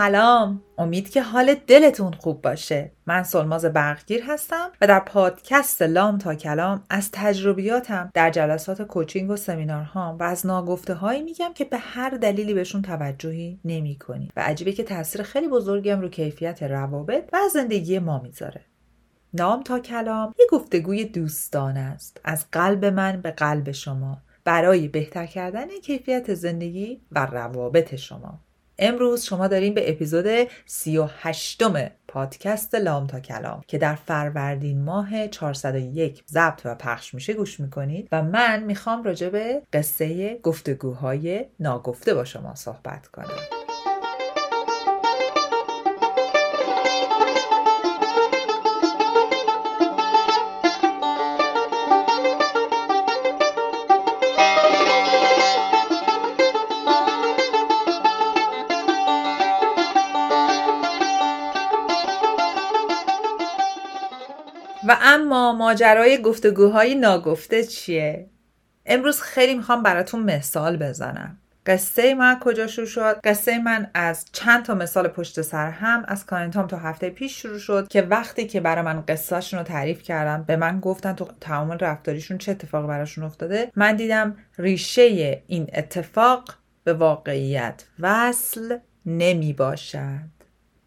سلام. امید که حال دلتون خوب باشه. من سلماز برقگیر هستم و در پادکست لام تا کلام از تجربیاتم در جلسات کوچینگ و سمینارهام و از ناگفته هایی میگم که به هر دلیلی بهشون توجهی نمی کنی و عجیبه که تاثیر خیلی بزرگم رو کیفیت روابط و زندگی ما می‌ذاره. نام تا کلام یه گفتگوی دوستانه است. از قلب من به قلب شما. برای بهتر کردن کیفیت زندگی و روابط شما. امروز شما داریم به اپیزود 38 پادکست لام تا کلام که در فروردین ماه 401 ضبط و پخش میشه گوش می‌کنید و من می‌خوام راجع به قصه گفتگوهای ناگفته با شما صحبت کنم. و اما ماجرای گفتگوهای ناگفته چیه؟ امروز خیلی می‌خوام براتون مثال بزنم قصه من کجا شروع شد قصه من از چند تا مثال پشت سر هم از کانتام تا هفته پیش شروع شد که وقتی که برای من قصهشون رو تعریف کردم به من گفتن تو تعامل رفتاریشون چه اتفاقی براشون افتاده من دیدم ریشه این اتفاق به واقعیت وصل نمی باشد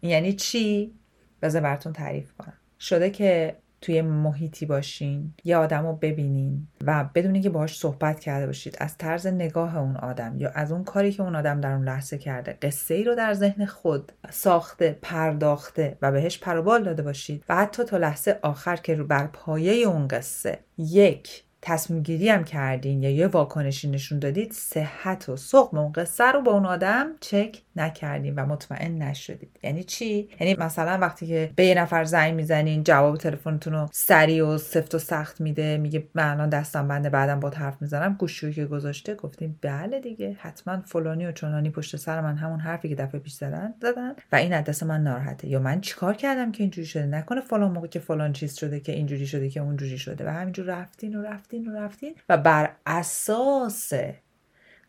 یعنی چی؟ بذار براتون تعریف کنم شده که توی محیطی باشین یه آدم رو ببینین و بدونین که باهاش صحبت کرده باشید از طرز نگاه اون آدم یا از اون کاری که اون آدم در اون لحظه کرده قصه ای رو در ذهن خود ساخته پرداخته و بهش پروبال داده باشید و حتی تا لحظه آخر که بر پایه اون قصه یک تصمیم گیری هم کردین یا یه واکنشی نشون دادید صحت و سقم اون قصه رو با اون آدم چک نکردین و مطمئن نشدید. یعنی چی؟ یعنی مثلا وقتی که به یه نفر زنگ می‌زنین جواب تلفنتون رو سریع و سفت و سخت میده میگه من الان دستم بنده بعدم با حرف می‌زنم گوشی که گذاشته گفتیم بله دیگه حتما فلانی و چنانی پشت سر من همون حرفی که دفعه پیش زدن دادن و این عدس من ناراحته. یا من چیکار کردم که اینجوری شده؟ نکنه فلان موقع که فلان چیز شده که اینجوری شده که اونجوری شده. و همینجور رفتین و رفتین. و رفتین. و بر اساس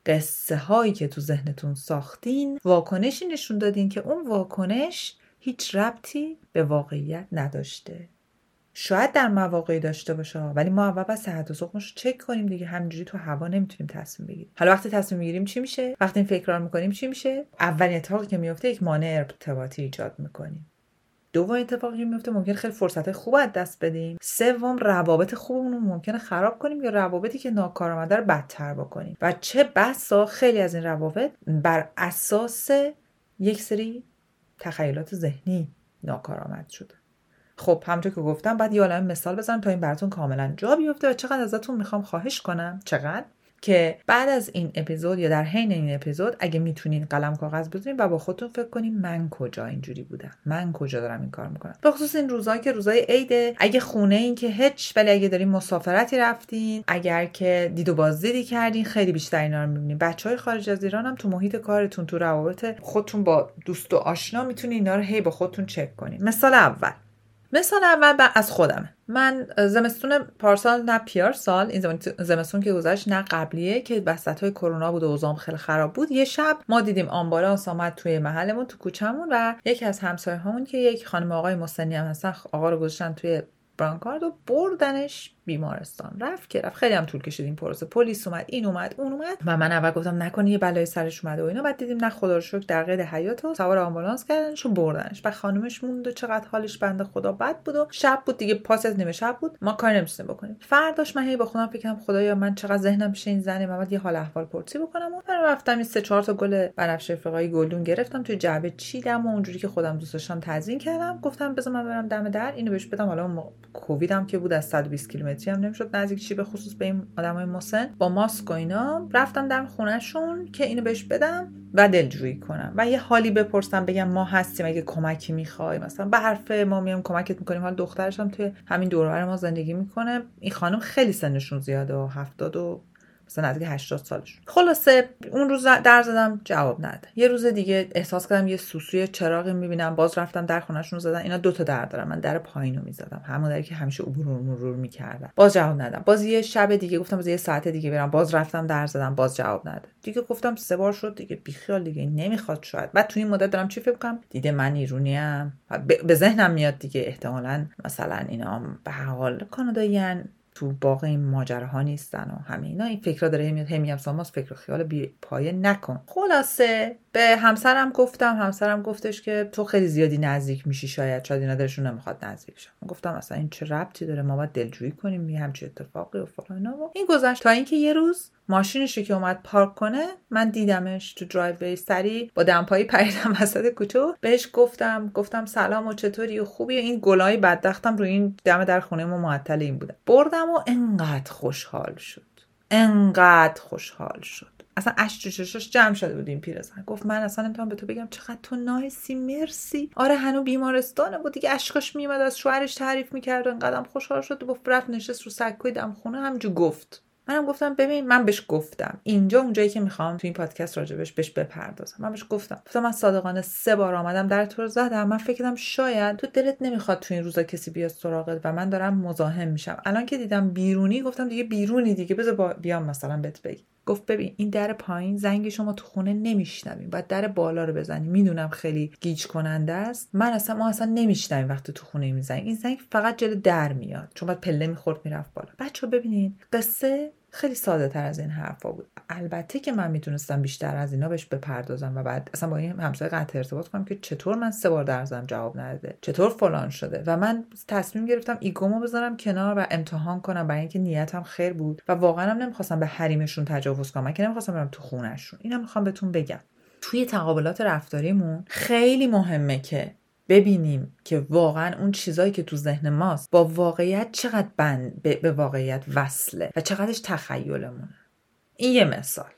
قصه هایی که تو ذهنتون ساختین واکنشی نشون دادین که اون واکنش هیچ ربطی به واقعیت نداشته. شاید در مواقعی داشته باشه ولی ما اول باید صحت و سقمش چک کنیم دیگه. همینجوری تو هوا نمی‌تونیم تصمیم بگیریم. حالا وقتی تصمیم می‌گیریم چی میشه؟ وقتی فکرار می‌کنیم چی میشه؟ اولین اتفاقی که میفته یک مانع ارتباطی ایجاد می‌کنیم. دوم اتفاقی میفته ممکن خیلی فرصت خوب از دست بدیم. سوم روابط خوبمون رو ممکنه خراب کنیم یا روابطی که ناکارآمده رو بدتر بکنیم. و چه بسا خیلی از این روابط بر اساس یک سری تخیلات ذهنی ناکارآمد شده. خب همونطور که گفتم بعد یه مثال بزنم تا این براتون کاملا جا بیفته و چقدر ازتون می‌خوام خواهش کنم. چقدر؟ که بعد از این اپیزود یا در حین این اپیزود اگه می‌تونین قلم کاغذ بزنین و با خودتون فکر کنین من کجا اینجوری بودم. من کجا دارم این کار می‌کنم. به خصوص این روزایی که روزای عیده اگه خونه این که هیچ ولی اگه دارین مسافرتی رفتین اگر که دید و بازدیدی کردین خیلی بیشتر اینا رو می‌بینین. بچه های خارج از ایران هم تو محیط کارتون تو روابط خودتون با دوست و آشنا می‌تونین اینا رو هی با خودتون چک کنین. مثال اول. مثال اول از خودم. من زمستون پارسال نه پیار سال این زمستون که گذشت نه قبلیه که وسط های کرونا بود و اوضاع خیلی خراب بود. یه شب ما دیدیم آمبولانس آمد توی محلمون تو کوچمون و یکی از همسایه همون که یک خانم آقای مسنی هم هستن آقا رو گذاشتن توی برانکارد و بردنش بیمارستان رفت که رفت. خیلی هم طول کشید این پروسه. پلیس اومد این اومد اون اومد. و من اول گفتم نکنه یه بلای سرش اومده و اینا. بعد دیدیم نه خدا رو شکر در قید حیات و سوار آمبولانس کردنش و بردنش. و خانومش موند و چقدر حالش بنده خدا بد بود و شب بود دیگه پاس از نیمه شب بود. ما کار نمی‌تونیم بکنیم. فرداش من هی با خودم فکرم خدایا من چقدر ذهنم پیش این زنه من یه حال احوال پرسی بکنم و من رفتم این سه چهار تا گل بنفشه افریقایی گلدون گرفتم. توی جعبه چیدم و اونجوری که خودم دوست داشتم تزیین کردم. گفتم بذار من برم دم در اینو بهش بدم. حالا کوویدم که بود از 120 کیلومتری هم نمی‌شد. نزدیک چی به خصوص به این آدمای مسن. با ماسک و اینا رفتم در خونهشون که اینو بهش بدم و دلجویی کنم. و یه حالی بپرسم بگم ما هستیم اگه کمکی می‌خوای. مثلا به حرف ما میام کمکت می‌کنیم. حال دخترش هم توی همین دوربر ما زندگی می‌کنه. این خانم خیلی سنشون زیاده و هفتاد و مثلا نزدیک 80 سالش. خلاصه اون روز در زدم جواب نده یه روز دیگه احساس کردم یه سوسوی چراغی می‌بینم. باز رفتم در خونهشون زدن. اینا دو تا در دارم من در پایینو می‌زدم. همون دری که همیشه عبور مرور می‌کردم باز جواب ندادم. باز یه شب دیگه گفتم باز یه ساعت دیگه برم. باز رفتم در زدم. باز جواب نده دیگه گفتم سه بار شد دیگه. بیخیال دیگه. نمی‌خواد شاید. بعد تو این مدت دارم چی فکر کنم دیده من ایرونی ام. به ذهنم میاد دیگه. احتمالا مثلا اینا به حال کاناداییان تو باقی این ماجراها نیستن و همه اینا. این فکر داره میاد هم میگم سلماز فکر خیال بی پایه نکن. خلاصه به همسرم گفتم همسرم گفتش که تو خیلی زیادی نزدیک میشی شاید شاید اینا دلشون نمی‌خواد نزدیک شن. گفتم اصلا این چه ربطی داره؟ ما باید دلجویی کنیم می همچی اتفاقی و فلان این گذشت. تا اینکه یه روز ماشینش که اومد پارک کنه من دیدمش تو driveway سریع با دمپایی پریدم وسط کوچه بهش گفتم گفتم سلام و چطوری و خوبی؟ این گلای بدبختم روی این دم در خونه ما معطل این بودم بردم و انقدر خوشحال شد. انقدر خوشحال شد. اصلا اش چشاش جمع شده بود این پیرزن. گفت من اصلا نمی‌تونم به تو بگم چقدر تو نایسی مرسی. آره هنو بیمارستانه بود. دیگه اشکاش میومد از شوهرش تعریف می‌کرد و انقدرم خوشحال شد. و رفت نشست رو سکوی دم خونه همجور گفت. منم گفتم ببین من بهش گفتم. اینجا اونجایی که می‌خوام تو این پادکست راجبش بهش بپردازم. من بهش گفتم. گفتم من صادقانه سه بار آمدم در تو زدم. من فکر کردم شاید تو دلت نمی‌خواد تو این روزا کسی بیاد سراغت و من دارم مزاحم میشم. الان که دیدم بیرونی گفتم دیگه بیرونی دیگه. بذار بیام مثلا بهت بگی گفت ببین این در پایین زنگ شما تو خونه نمیشنویم. باید در بالا رو بزنیم. می‌دونم خیلی گیج کننده است. من اصلا ما اصلا نمیشنویم وقتی تو خونه می‌زنیم. این زنگ فقط جلو در میاد. چون باید پله می‌خورد می‌رفت بالا. بچه ببینین قصه خیلی ساده تر از این حرفا بود. البته که من می‌تونستم بیشتر از اینا بهش بپردازم و بعد اصلا با این همسایه قطع ارتباط کنم که چطور من سه بار درزم جواب نداده چطور فلان شده و من تصمیم گرفتم ایگومو بذارم کنار و امتحان کنم برای اینکه نیتم خیر بود و واقعا هم نمی‌خواستم به حریمشون تجاوز کنم من که نمی‌خواستم برم تو خونهشون. اینم می‌خوام بهتون بگم. توی تقابلات رفتاریمون خیلی مهمه که ببینیم که واقعا اون چیزایی که تو ذهن ماست با واقعیت چقدر بند به واقعیت وصله و چقدرش تخیلمونه. این یه مثال.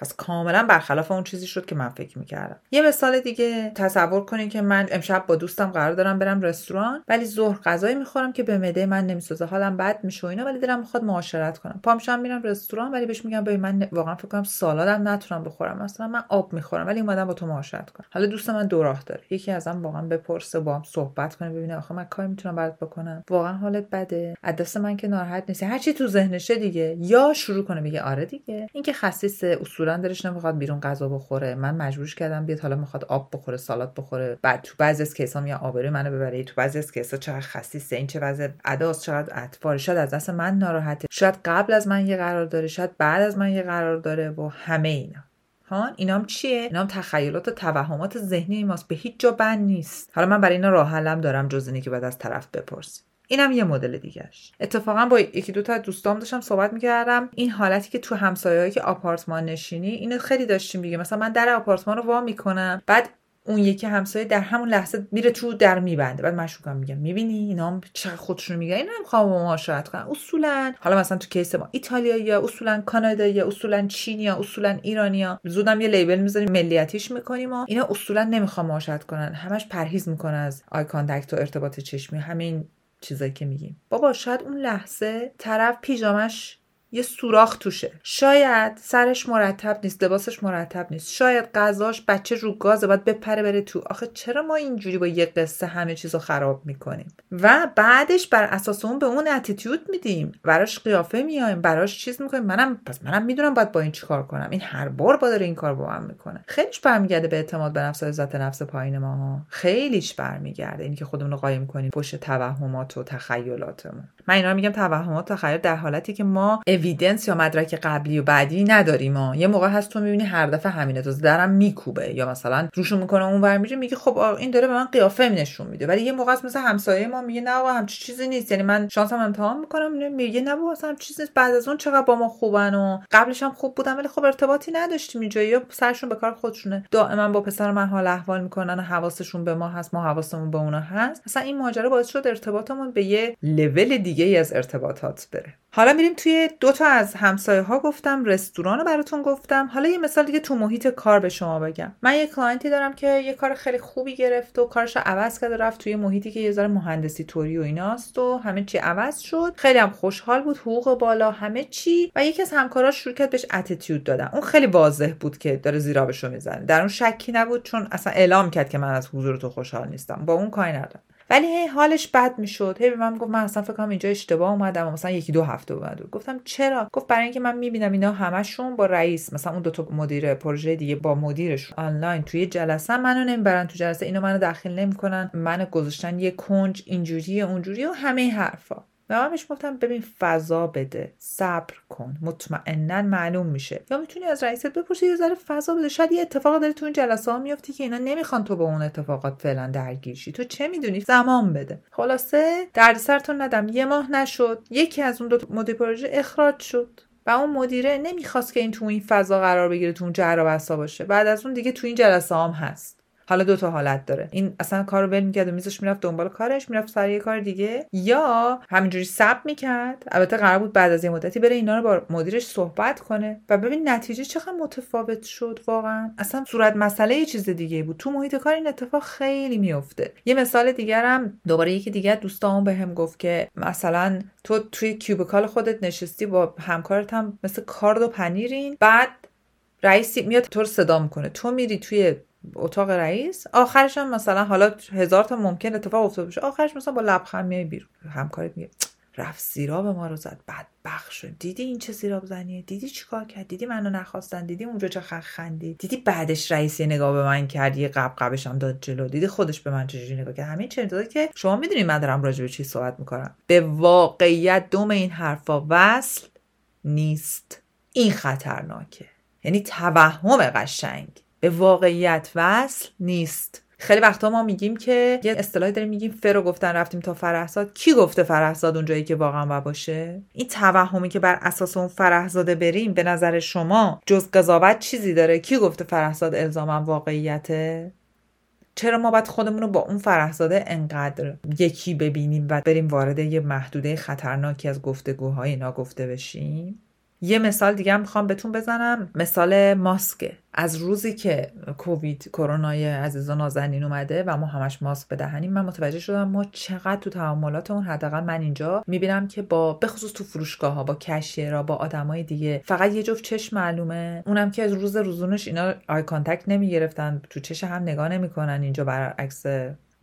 پس کاملا برخلاف اون چیزی شد که من فکر می‌کردم. یه مثال دیگه تصور کنین که من امشب با دوستم قرار دارم برم رستوران ولی ظهر غذایی می‌خورم که به مده من نمی‌سازه. حالم بد میشه و اینا ولی دلم می‌خواد معاشرت کنم. پامشم میرم رستوران ولی بهش میگم ببین من واقعا فکر کنم سالادم نتونم بخورم. مثلا من آب می‌خورم ولی اومدم با تو معاشرت کنم. حالا دوست من دو راه داره. یکی ازم واقعا بپرسه با هم صحبت کنه ببینه آخه من کاری می‌تونم برات بکنم. واقعا حالت بده. از من که ناراحت نیستی. هرچی تو ذهنشه دیگه. یا شروع کنه میگه آره دیگه. اینکه خسیس اصول اصولا دلش نمی‌خواد بیرون غذا بخوره. من مجبورش کردم بیاد حالا می‌خواد آب بخوره سالاد بخوره. بعد تو بعضی از کیسا میگه آبروی منو ببره. تو بعضی از کیسا چقدر خسیسه این چه وضع اداست چقدر اطفال شاید از دست من ناراحته. شاید قبل از من یه قرار داره شاید بعد از من یه قرار داره و همه اینا. ها؟ اینام چیه؟ اینام تخیلات و توهمات ذهنی ماست. به هیچ جا بند نیست. حالا من برای اینا راه حلم دارم جز اینی که بعد از طرف بپرسی اینم یه مدل دیگهش. اتفاقا با یکی دو تا دوستام داشتم صحبت می‌کردم. این حالتی که تو همسایه‌ای که آپارتمان نشینی اینو خیلی داشتیم دیگه. مثلا من در آپارتمان رو وا می‌کنم بعد اون یکی همسایه در همون لحظه میره تو در میبنده. بعد مشکوکم میگم می‌بینی؟ اینا چه خودشونو میگن؟ اینا نمی‌خوام با معاشرت کنن. اصولا حالا مثلا تو case ما ایتالیا یا اصولا کانادا یا اصولا چین یا اصولا ایرانیا زودم یه label می‌ذاریم ملیتیش می‌کنیم و اینا اصولا نمی‌خوام معاشرت کنن. همش پرهیز می‌کنه از eye contact و ارتباط چشمی. همین چیزایی که میگیم. بابا شاید اون لحظه طرف پیژامش یه سوراخ توشه. شاید سرش مرتب نیست لباسش مرتب نیست. شاید غذاش بچه رو گازه باید بپره بره تو. آخه چرا ما اینجوری با یه قصه همه چیز رو خراب می‌کنیم؟ و بعدش بر اساس اون به اون اتیتیود میدیم. براش قیافه میایم براش چیز می‌کنیم. منم پس منم می‌دونم باید با این چیکار کنم. این هر بار با داره این کار با من می‌کنه. خیلیش برمیگرده به اعتماد به نفس و عزت نفس پایین ما. خیلیش برمیگرده. اینکه خودمون رو قایم کنیم پشت توهمات و تخیلاتمون. من اینا رو میگم توهمات تخیل در حالتی که ما اویدنس یا مدرک قبلی و بعدی نداریم ما یه موقع هست تو می‌بینی هر دفعه همینه تو درم میکوبه یا مثلا روشو می‌کنه اون ور میره میگه خب این داره به من قیافه نشون میده. ولی یه موقع مثلا همسایه ما میگه نه آقا همچی چیزی نیست. یعنی من شانسم امتحان می‌کنم میگه نه بابا هم چیزی نیست. بعد از اون چقدر با ما خوبن و قبلش هم خوب بودن ولی خب ارتباطی نداشتیم اینجا. یا سرشون به کار خودشونه. دائما با پسر من حال احوال می‌کنن و حواسشون به ما هست ما حواسمون به اونا هست. مثلا این ماجرا باعث شد ارتباطمون به یه لول دیگه ای از ارتباطات بره. حالا میریم توی دو تا از همسایه ها گفتم رستوران رو براتون گفتم. حالا یه مثال دیگه تو محیط کار به شما بگم. من یه client ی دارم که یه کار خیلی خوبی گرفت و کارش رو عوض کرد رفت توی محیطی که یه ذره مهندسی طوری و ایناست و همه چی عوض شد. خیلی هم خوشحال بود حقوق بالا همه چی. و یکی از همکاراش شروع کرد بهش attitude دادن. اون خیلی واضح بود که داره زیرابشو می‌زنه. در اون شکی نبود چون اصلا اعلام کرد که من از حضور تو خوشحال نیستم. با اون کاری ندارم. ولی هی حالش بد می‌شد. هی به من گفت من اصلا فکر کنم اینجا اشتباه اومدم مثلا یکی دو هفته اومد. گفتم چرا؟ گفت برای اینکه من می‌بینم اینا همشون با رئیس مثلا اون دو تا مدیر پروژه دیگه با مدیرش آنلاین توی جلسه منو نمی‌برن تو جلسه اینو منو داخل نمی‌کنن. منو گذاشتن یه کنج اینجوری اونجوری و همه حرفا. و من بهش گفتم ببین فضا بده صبر کن مطمئنا معلوم میشه. یا می‌تونی از رئیست بپرسی یه ذره فضا بده. شاید یه اتفاق داره تو این جلسه ها میفتی که اینا نمی‌خوان تو با اون اتفاقات فعلا درگیر شی. تو چه می‌دونی؟ زمان بده. خلاصه دردسرتون ندم. یه ماه نشد یکی از اون دو مدیر پروژه اخراج شد و اون مدیره نمی‌خواست که این تو این فضا قرار بگیره تو اون جر و باشه. بعد از اون دیگه تو این جلسه هم هست. حالا دو تا حالت داره. این اصلا کارو ول می‌کرد و میزش می‌رفت دنبال کارش می‌رفت سر یه کار دیگه. یا همینجوری سب می‌کرد. البته قرار بود بعد از یه مدتی بره اینا رو با مدیرش صحبت کنه و ببین نتیجه چقدر متفاوت شد واقعا. اصلا صورت مسئله یه چیز دیگه بود. تو محیط کار این اتفاق خیلی میفته یه مثال دیگرم دوباره یکی دیگه دوستامون بهم گفت که مثلا تو توی کیوبیکال خودت نشستی با همکارت هم مثل کارد و پنیرین. بعد رئیسی میاد تو رو صدا می‌کنه. تو میری توی اتاق رئیس. آخرش هم مثلا حالا هزار تا ممکن اتفاق افتاده باشه. آخرش مثلا با لبخند میای بیرون. همکارت میگه رفت سیراب ما رو زد. بدبخ شد. دیدی این چه سیراب زنیه؟ دیدی چیکار کرد؟ دیدی منو نخواستن؟ دیدی اونجا چه خندی؟ دیدی بعدش رئیس یه نگاه به من کرد یه قبقبش هم داد جلو. دیدی خودش به من چجوری نگاه کرد؟ همین چه که شما می‌دونید من دارم راجع به چی صحبت می‌کنم. به واقعیت دوم این حرفا وصل نیست. این خطرناکه. یعنی توهم قشنگ. به واقعیت وصل نیست. خیلی وقتا ما میگیم که یه اصطلاحی داریم میگیم فرو گفتن رفتیم تا فرهزاد. کی گفته فرهزاد اونجایی که واقعا با باشه؟ این توهمی که بر اساس اون فرهزاده بریم به نظر شما جز قضاوت چیزی داره؟ کی گفته فرهزاد الزاما واقعیته؟ چرا ما باید خودمون رو با اون فرهزاده انقدر یکی ببینیم و بریم وارد یه محدوده خطرناکی از گفتگوهای ناگفته بشیم؟ یه مثال دیگه هم می‌خوام بهتون بزنم. مثال ماسکه از روزی که کووید کرونای عزیز و نازنین اومده و ما همش ماسک به دهنیم من متوجه شدم ما چقدر تو تعاملات اون حداقل من اینجا می‌بینم که با بخصوص تو فروشگاه ها با cashier ا با آدمای دیگه فقط یه جفت چشم معلومه. اونم که از روز روزونش اینا eye contact نمی‌گرفتن تو چش هم نگاه نمی‌کنن. اینجا برعکس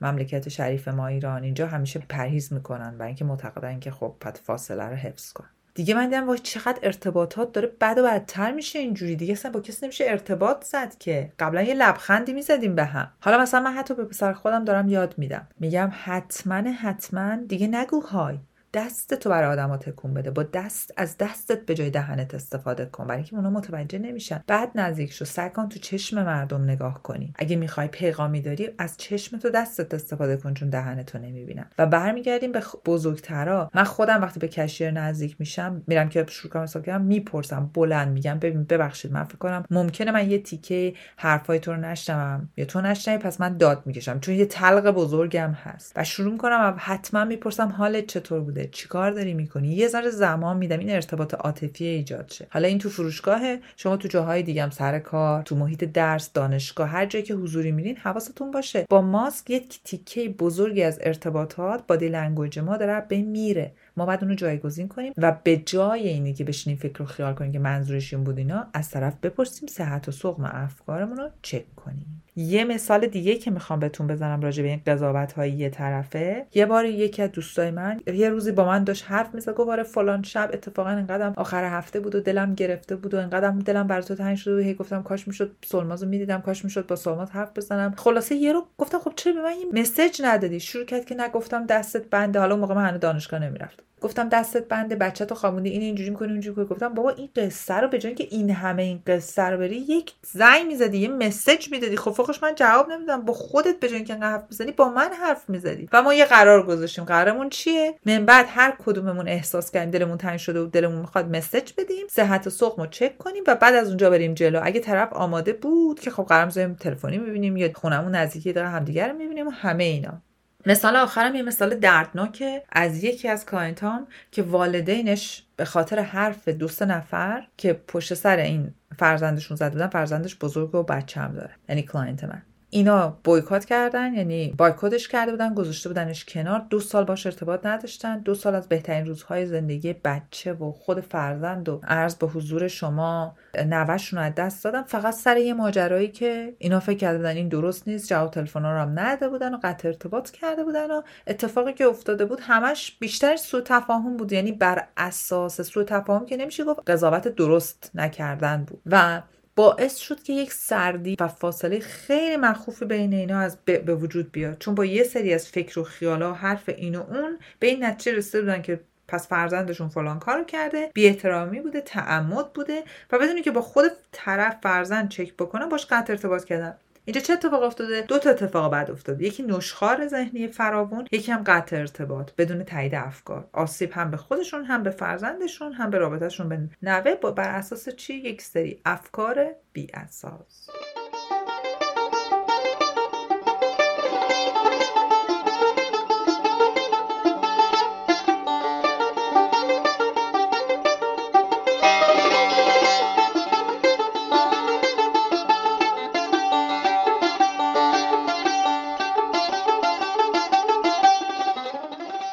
مملکت شریف ما ایران اینجا همیشه پرهیز می‌کنن. و اینکه معتقدن که خب پد فاصله رو حفظ کن. دیگه من دیدم وای چقدر ارتباطات داره بد و بدتر میشه اینجوری. دیگه اصلا با کسی نمیشه ارتباط زد که. قبلا یه لبخندی می‌زدیم به هم. حالا مثلا من حتی به پسر خودم دارم یاد میدم. میگم حتما حتما دیگه نگو های. دست تو برای آدما تکون بده. با دست از دستت به جای دهنت استفاده کن. برای اینکه اونا متوجه نمیشن. بعد نزدیک شو. کن تو چشم مردم نگاه کنی. اگه می‌خوای پیغامی داری از چشم تو دستت استفاده کن چون دهنتو نمی‌بینن. و برمیگردیم به بزرگترا. من خودم وقتی به کشیر نزدیک میشم میرم که شروع کنم حساب کردم می‌پرسم بلند میگم ببین ببخشید من فکر کنم ممکنه من یه تیکه حرفای تو رو نشنوم یا تو نشنوی پس من داد می‌کشم. چون یه تلق بزرگم هست. و شروع می‌کنم حتما می‌پرسم حالت چطور بوده؟ چیکار داری می‌کنی؟ یه ذره زمان میدم این ارتباط عاطفی ایجاد شه. حالا این تو فروشگاهه شما تو جاهای دیگه هم سر کار تو محیط درس دانشگاه هر جایی که حضوری میرین حواستون باشه. با ماسک یک تیکه بزرگی از ارتباطات body language ما داره به میره. ما باید اونو جایگزین کنیم و به جای اینی که بشینیم فکر و خیال کنیم که منظورش این بود اینا از طرف بپرسیم صحت و سقم افکارمون رو چک کنیم. یه مثال دیگه که می‌خوام بهتون بزنم راجع به این قضاوت های یه طرفه. یه بار یکی از دوستای من یه روزی با من داشت حرف می‌زد گفت آره فلان شب اتفاقا انقدرم آخر هفته بود و دلم گرفته بود و انقدرم دلم برای تو تنگ شده و هی گفتم کاش می‌شد سلمازو می‌دیدم کاش می‌شد با سلماز حرف بزنم. خلاصه یه رو گفتم خب چرا به من این مسیج ندادی؟ شروع کرد که نگفتم دستت بنده. حالا موقع من هنوز دانشگاه نمی‌رفتم. گفتم دستت بنده بچه تو خوابوندی این اینجوری می‌کنی اونجوری کنی گفتم بابا این قصه رو به جای که این همه این قصه رو بری یک زنگ می‌زدی یه مسج می‌دادی. خب فوقش من جواب نمیدم با خودت به جای اینکه حرف می‌زنی با من حرف می‌زدی. و ما یه قرار گذاشتیم. قرارمون چیه؟ من بعد هر کدوممون احساس کردیم دلمون تنگ شده و دلمون می‌خواد مسج بدیم. صحت و سقم رو چک کنیم و بعد از اونجا بریم جلو. اگه طرف آماده بود که خب قرار تلفنی می‌بینیم یا خونمون نزدیکی داره همدیگه رو می‌بینیم و همه اینا. مثال آخرم یه مثال دردناکه از یکی از client ام که والدینش به خاطر حرف دو سه نفر که پشت سر این فرزندشون زده بودن فرزندش بزرگ و بچه هم داره یعنی client من. اینا بایکات کردن یعنی بایکاتش کرده بودن گذاشته بودنش کنار. دو سال باش ارتباط نداشتن. دو سال از بهترین روزهای زندگی بچه و خود فرزند و عرض به حضور شما نوشون رو از دست دادن. فقط سر یه ماجرایی که اینا فکر کرده بودن این درست نیست جواب تلفن رو هم نده بودن و قطع ارتباط کرده بودن و اتفاقی که افتاده بود همش بیشتر سوء تفاهم بود. یعنی بر اساس سوء تفاهم که نمیشه گفت قضاوت درست نکردن بود. و باعث شد که یک سردی و فاصله خیلی مخوفی بین اینا از به وجود بیاد. چون با یه سری از فکر و خیالا و حرف این و اون به این نتیجه رسیده بودن که پس فرزندشون فلان کارو کرده بی احترامی بوده تعمد بوده و بدونی که با خود طرف فرزند چک بکنن باش قطع ارتباط کردن. اینجا چه اتفاق افتاده؟ دو تا اتفاق بعد افتاده. یکی نشخار ذهنی فراوون یکی هم قطع ارتباط بدون تایید افکار. آسیب هم به خودشون هم به فرزندشون هم به رابطهشون به نوه بر اساس چی؟ یک سری افکار بی اساس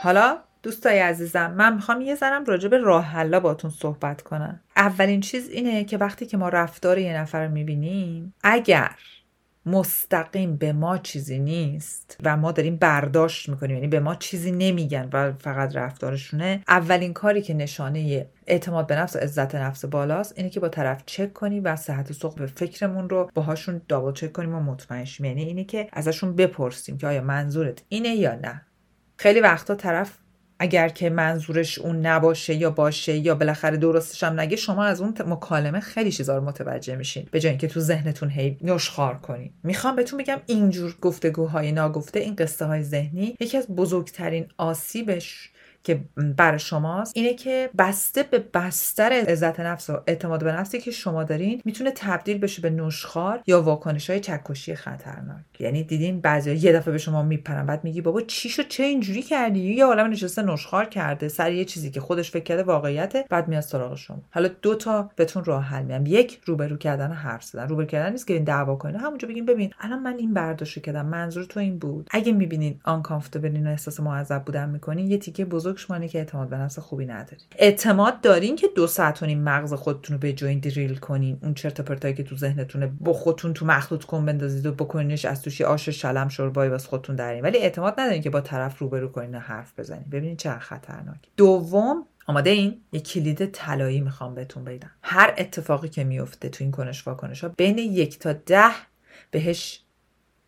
حالا دوستای عزیزم من می‌خوام یه ذرم راجع به راه حلا باتون صحبت کنم. اولین چیز اینه که وقتی که ما رفتار یه نفر رو می‌بینیم اگر مستقیم به ما چیزی نیست و ما داریم برداشت می‌کنیم یعنی به ما چیزی نمیگن و فقط رفتارشونه اولین کاری که نشانه اعتماد به نفس و عزت نفس بالاست اینه که با طرف چک کنیم و صحت و سقف فکرمون رو باهاشون دابل چک کنیم و مطمئن شیم. یعنی اینه که ازشون بپرسیم که آیا منظورت اینه یا نه. خیلی وقتا طرف اگر که منظورش اون نباشه یا باشه یا بالاخره درستش هم نگه شما از اون مکالمه خیلی چیزا رو متوجه میشین. به جای اینکه تو ذهنتون هی نشخار کنین. می‌خوام بهتون بگم اینجور گفتگوهای ناگفته این قصه های ذهنی یکی از بزرگترین آسیبش که بر شماست اینه که بسته به بستر عزت نفس و اعتماد به نفسی که شما دارین می‌تونه تبدیل بشه به نشخار یا واکنش های چکشی خطرناک. یعنی دیدین بعضی یه دفعه به شما میپرن بعد میگی بابا چی شد چه اینجوری کردی؟ یه عالم نشسته نشخار کرده سر یه چیزی که خودش فکر کرده واقعیته بعد میاد سراغ شما. حالا دو تا بهتون راه حل میام یک روبرو کردن حرف زدن. روبرو کردن نیست که این دعوا کنین. همونجا بگین ببین الان من این برداشت کردم منظور تو این بود. اگه می‌بینین آن و احساس معذب بودن می‌کنین یه تیکه بزرگ شما که اعتماد به نفس خوبی ندارین اعتماد دارین که دو ساعت و نیم مغز خودتون رو به جوین دریل کنین. اون چرت پرتایی که تو ذهنتونه با خودتون تو مخلوط کن بندازید و بکنینش از توش آش شلم شوربایی واسه خودتون درین ولی اعتماد ندارین که با طرف روبرو کنین و حرف بزنین. ببینین چه خطرناک دوم آماده این یه کلید طلایی می‌خوام بهتون بدم. هر اتفاقی که میفته تو این کنش واکنش ها بین یک تا ده بهش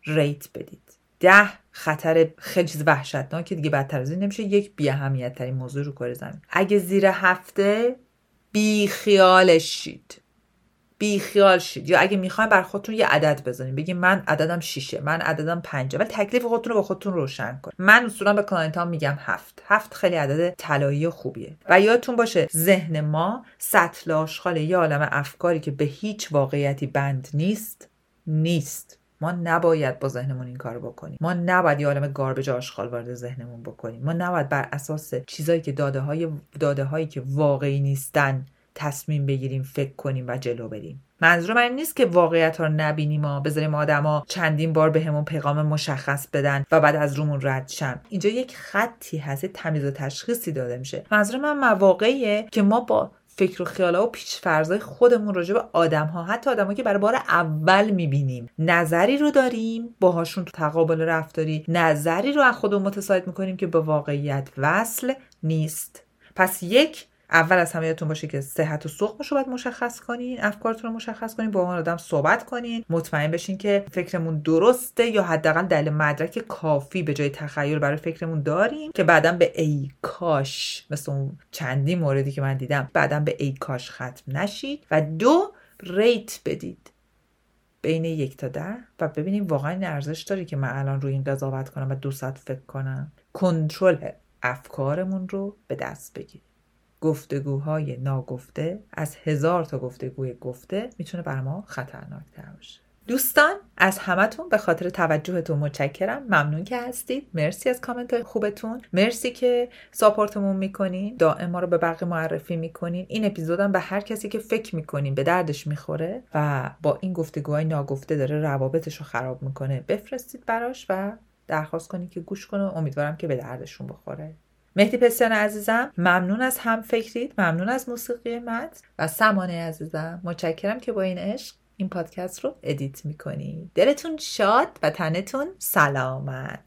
rate بدید. ده خطر خیلی چیز وحشتناک دیگه بدتر از این نمیشه. یک بی اهمیت ترین موضوع رو کره زمین. اگه زیر هفته بی خیالش شید. بی خیال شید. یا اگه می‌خواین بر خودتون یه عدد بزنید بگید من عددم شیشه من عددم پنجه. ولی تکلیف خودتون رو با خودتون روشن کن. من اصولا به client میگم هفت. هفت خیلی عدد طلایی خوبیه. و یادتون باشه ذهن ما سطل آشغال یه عالم افکاری که به هیچ واقعیتی بند نیست نیست. ما نباید با ذهنمون این کارو بکنیم. ما نباید یه عالم گاربج آشغال وارد ذهنمون بکنیم. ما نباید بر اساس چیزایی که داده های داده هایی که واقعی نیستن تصمیم بگیریم فکر کنیم و جلو بریم. منظور من نیست که واقعیت ها رو نبینیم ما بذاریم آدما چندین بار بهمون به پیغام مشخص بدن و بعد از رومون رد شن. اینجا یک خطی هست تمیز و تشخیصی داده میشه. منظور من مواقعیه که ما با فکر و خیالا و پیش فرضای خودمون راجع به آدم ها حتی آدم که برای بار اول می‌بینیم نظری رو داریم باهاشون تقابل رفتاری نظری رو از خودمون متساعد می‌کنیم که به واقعیت وصل نیست. پس یک اول از همه یادتون باشه که صحت و سقمش رو باید مشخص کنین افکارتون رو مشخص کنین با اون آدم صحبت کنین. مطمئن بشین که فکرمون درسته یا حداقل دلیل مدرک کافی به جای تخیل برای فکرمون داریم که بعدا به ای کاش مثل اون چندی موردی که من دیدم بعدا به ای کاش ختم نشید. و دو ریت بدید. بین یک تا ده. و ببینیم واقعا ارزش داره که من الان روی این قضاوت کنم و دو ساعت فکر کنم. کنترل افکارمون رو به دست بگیریم. گفتگوهای ناگفته از هزار تا گفتگوی گفته می‌تونه بر ما خطرناک تر باشه. دوستان از همتون به خاطر توجهتون متشکرم. ممنون که هستید. مرسی از کامنت خوبتون. مرسی که ساپورتمون می‌کنین. دائم ما رو به بقیه معرفی می‌کنین. این اپیزودم به هر کسی که فکر می‌کنین به دردش می‌خوره و با این گفتگوهای ناگفته داره روابطش رو خراب می‌کنه بفرستید براش و درخواست کنید که گوش کنه. امیدوارم که به دردشون بخوره. مهدی پسیان عزیزم ممنون از هم فکرید ممنون از موسیقی مد و سمانه عزیزم. متشکرم که با این عشق این پادکست رو ادیت می‌کنی. دلتون شاد و تنتون سلامت.